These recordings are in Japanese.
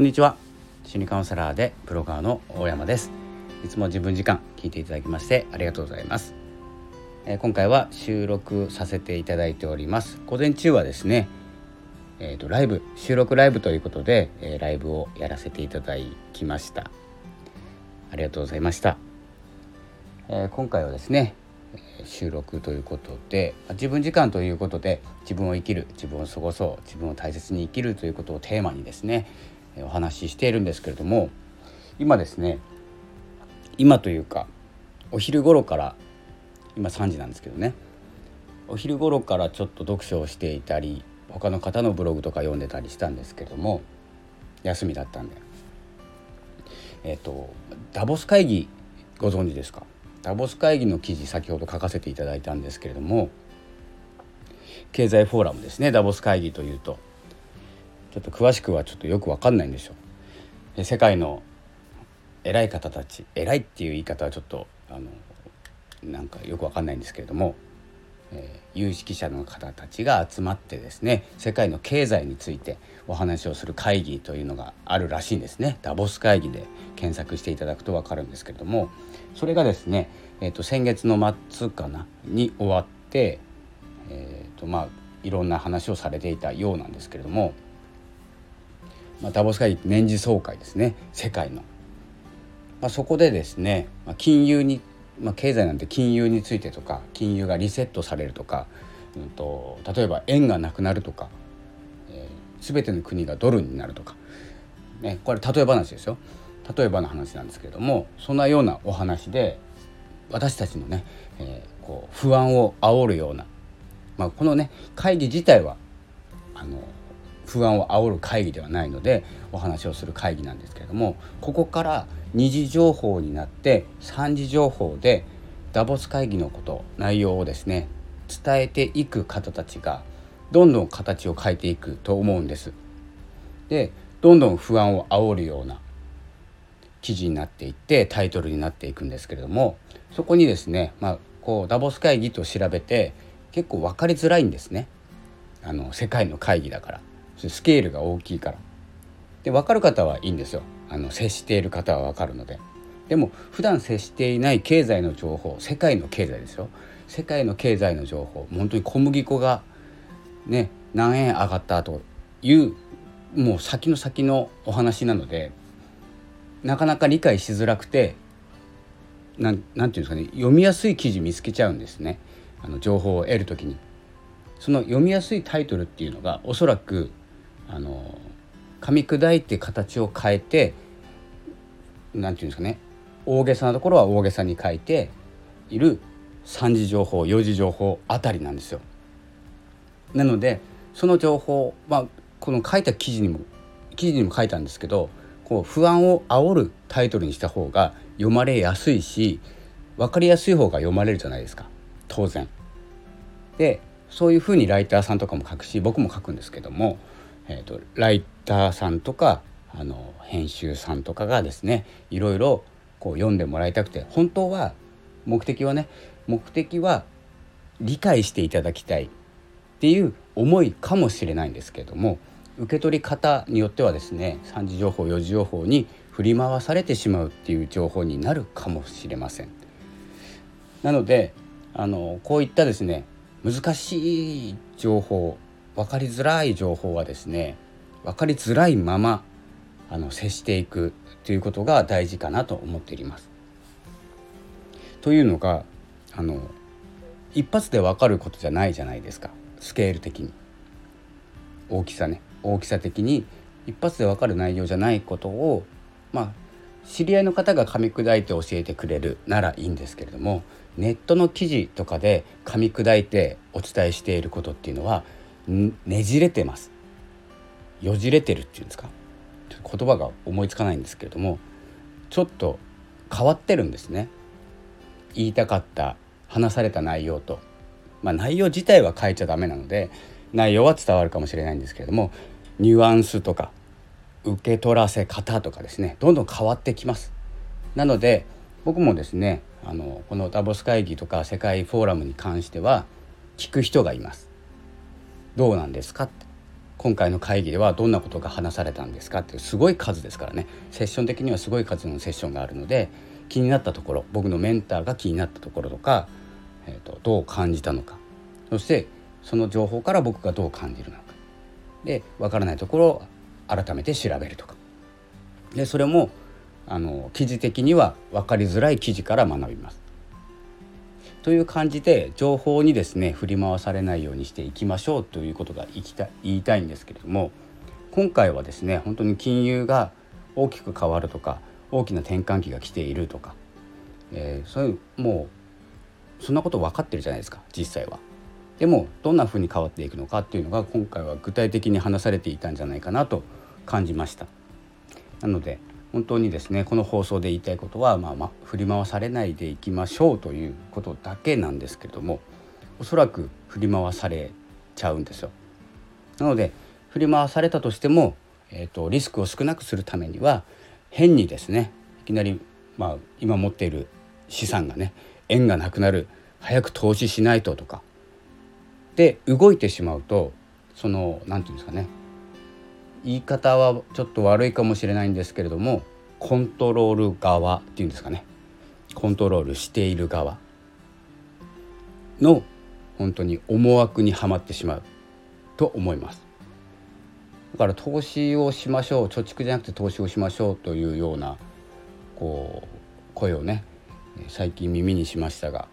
こんにちは。心理カウンセラーでブロガーの大山です。いつも自分時間聞いていただきましてありがとうございます、えー、今回は収録させていただいております。午前中はですねえーと、ライブ収録ライブということで、えー、ライブをやらせていただきました。ありがとうございました、えー、今回はですね収録ということで自分時間ということで自分を生きる自分を過ごそう自分を大切に生きるということをテーマにですねお話ししているんですけれども今ですね今というかお昼頃から今3時なんですけどねお昼頃からちょっと読書をしていたり他の方のブログとか読んでたりしたんですけれども休みだったんで。えっ、とダボス会議ご存知ですか？ダボス会議の記事先ほど書かせていただいたんですけれども経済フォーラムですねダボス会議というと。ちょっと詳しくはちょっとよく分かんないんですよ。世界の偉い方たち偉いっていう言い方はちょっとあのなんかよく分かんないんですけれども、えー、有識者の方たちが集まってですね世界の経済についてお話をする会議というのがあるらしいんですねダボス会議で検索していただくと分かるんですけれどもそれがですね、えーと、先月の末かなに終わって、えーとまあ、いろんな話をされていたようなんですけれども、まあ、ダボス会議年次総会ですね世界の。まあ、そこでですね、まあ、金融に、まあ、経済なんて金融についてとか金融がリセットされるとか、うんと、例えば円がなくなるとか、えー、全ての国がドルになるとか、ね、これ例え話ですよ。例えばの話なんですけれどもそんなようなお話で私たちのね、えー、こう不安を煽るような、まあ、このね会議自体はあの不安を煽る会議ではないのでお話をする会議なんですけれどもここから二次情報になって三次情報でダボス会議のこと内容をですね伝えていく方たちがどんどん形を変えていくと思うんです。でどんどん不安を煽るような記事になっていってタイトルになっていくんですけれどもそこにですね、まあ、こうダボス会議と調べて結構分かりづらいんですねあの世界の会議だからスケールが大きいから。で分かる方はいいんですよあの接している方は分かるので。でも普段接していない経済の情報世界の経済ですよ世界の経済の情報本当に小麦粉がね何円上がったというもう先の先のお話なのでなかなか理解しづらくてなんなんていうんですかね読みやすい記事見つけちゃうんですねあの情報を得る時に。その読みやすいタイトルっていうのがおそらくあの噛み砕いて形を変えてなんていうんですかね大げさなところは大げさに書いている3次情報4次情報あたりなんですよ。なのでその情報まあこの書いた記事にも記事にも書いたんですけどこう不安を煽るタイトルにした方が読まれやすいし分かりやすい方が読まれるじゃないですか当然。でそういうふうにライターさんとかも書くし僕も書くんですけども、えーと、ライターさんとかあの編集さんとかがですねいろいろこう読んでもらいたくて本当は目的はね目的は理解していただきたいっていう思いかもしれないんですけども受け取り方によってはですね3次情報4次情報に振り回されてしまうっていう情報になるかもしれません。なのであのこういったですね難しい情報分かりづらい情報はですね分かりづらいままあの接していくということが大事かなと思っています。というのがあの一発で分かることじゃないじゃないですか。スケール的に。大きさね。大きさ的に一発で分かる内容じゃないことをまあ知り合いの方が噛み砕いて教えてくれるならいいんですけれどもネットの記事とかで噛み砕いてお伝えしていることっていうのはねじれてます。よじれてるっていうんですか？言葉が思いつかないんですけれどもちょっと変わってるんですね。言いたかった話された内容と。まあ内容自体は変えちゃダメなので内容は伝わるかもしれないんですけれどもニュアンスとか受け取らせ方とかですね。どんどん変わってきます。なので僕もですねあのこのダボス会議とか世界フォーラムに関しては聞く人がいます。どうなんですかって。今回の会議ではどんなことが話されたんですかってすごい数ですからね。セッション的にはすごい数のセッションがあるので気になったところ僕のメンターが気になったところとか、えーと、どう感じたのか。そしてその情報から僕がどう感じるのか。で分からないところを改めて調べるとか。でそれもあの記事的には分かりづらい記事から学びます。という感じで情報にですね振り回されないようにしていきましょうということが言いた言いたいんですけれども今回はですね本当に金融が大きく変わるとか大きな転換期が来ているとか、えー、そういうもうそんなこと分かってるじゃないですか実際は。でもどんなふうに変わっていくのかっていうのが今回は具体的に話されていたんじゃないかなと感じました。なので本当にですねこの放送で言いたいことは、まあ、まあ振り回されないでいきましょうということだけなんですけれどもおそらく振り回されちゃうんですよ。なので振り回されたとしても、えーと、リスクを少なくするためには変にですねいきなり、まあ、今持っている資産がね円がなくなる早く投資しないととかで動いてしまうとその何て言うんですかね言い方はちょっと悪いかもしれないんですけれどもコントロール側っていうんですかね。コントロールしている側。の本当に思惑にはまってしまう。と思います。だから投資をしましょう。貯蓄じゃなくて投資をしましょうというようなこう声をね最近耳にしましたが。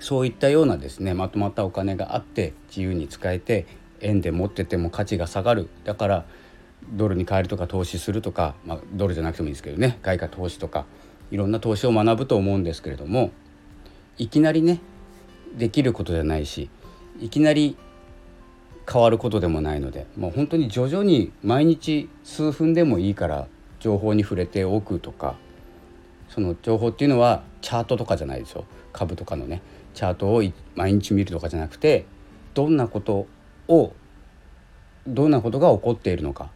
そういったようなですねまとまったお金があって自由に使えて円で持ってても価値が下がる。だからドルに変えるとか投資するとか、まあ、ドルじゃなくてもいいですけどね。外貨投資とかいろんな投資を学ぶと思うんですけれどもいきなりねできることじゃないしいきなり変わることでもないのでもう本当に徐々に毎日数分でもいいから情報に触れておくとかその情報っていうのはチャートとかじゃないですよ。株とかのねチャートを毎日見るとかじゃなくてどんなことをどんなことが起こっているのか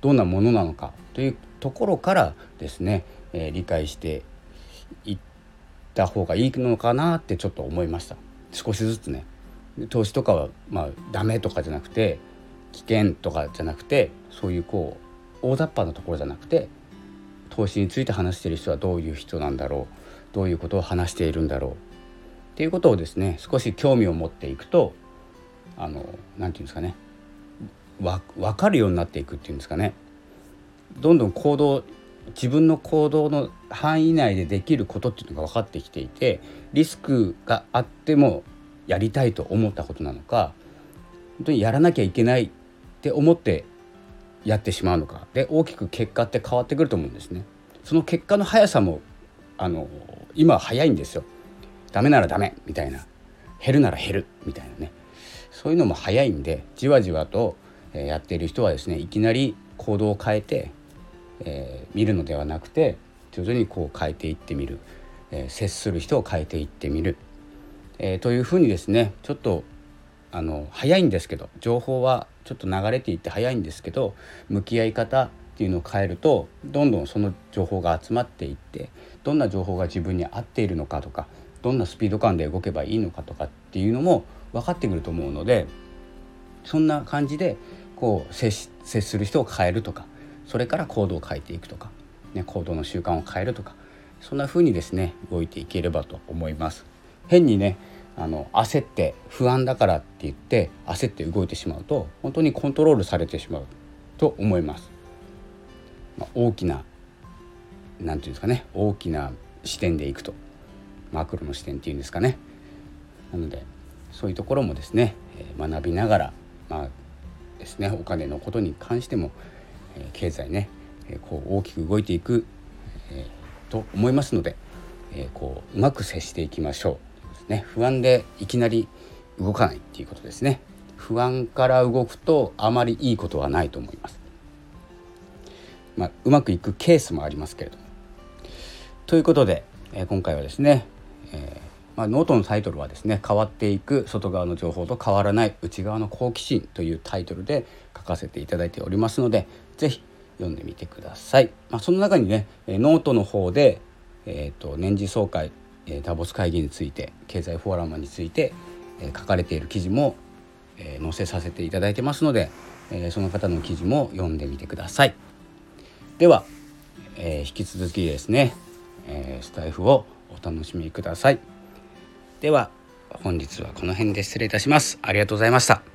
どんなものなのかというところからですね、えー、理解していった方がいいのかなってちょっと思いました。少しずつね。投資とかはまあダメとかじゃなくて危険とかじゃなくてそういうこう大雑把なところじゃなくて投資について話している人はどういう人なんだろうどういうことを話しているんだろうっていうことをですね少し興味を持っていくとあのなていうんですかね。わ分かるようになっていくっていうんですかね。どんどん行動自分の行動の範囲内でできることっていうのが分かってきていてリスクがあってもやりたいと思ったことなのか本当にやらなきゃいけないって思ってやってしまうのか。で大きく結果って変わってくると思うんですね。その結果の速さもあの今は早いんですよ。ダメならダメみたいな。減るなら減るみたいなね。そういうのも早いんでじわじわとやっている人はですねいきなり行動を変えて、えー、見るのではなくて徐々にこう変えていってみる、えー、接する人を変えていってみる、えー、というふうにですねちょっとあの早いんですけど情報はちょっと流れていって早いんですけど向き合い方っていうのを変えるとどんどんその情報が集まっていってどんな情報が自分に合っているのかとかどんなスピード感で動けばいいのかとかっていうのも分かってくると思うのでそんな感じでこう接する人を変えるとかそれから行動を変えていくとか、ね、行動の習慣を変えるとかそんな風にですね動いていければと思います。変にねあの焦って不安だからって言って焦って動いてしまうと本当にコントロールされてしまうと思います。まあ、大きな何て言うんですかね大きな視点でいくとマクロの視点っていうんですかね。なのでそういうところもですね学びながら、まあですね、お金のことに関しても経済ねこう大きく動いていく、えー、と思いますので、えー、こううまく接していきましょう、ね、不安でいきなり動かないっていうことですね。不安から動くとあまりいいことはないと思います、まあ、うまくいくケースもありますけれども。ということで、えー、今回はですね、えーまあ、ノートのタイトルはですね「変わっていく外側の情報と変わらない内側の好奇心」というタイトルで書かせていただいておりますので是非読んでみてください。まあ、その中にねノートの方で、えーと、と年次総会ダボス会議について経済フォーラムについて書かれている記事も載せさせていただいてますのでその方の記事も読んでみてください。では、えー、引き続きですね、えー、スタイフをお楽しみください。では本日はこの辺で失礼いたします。ありがとうございました。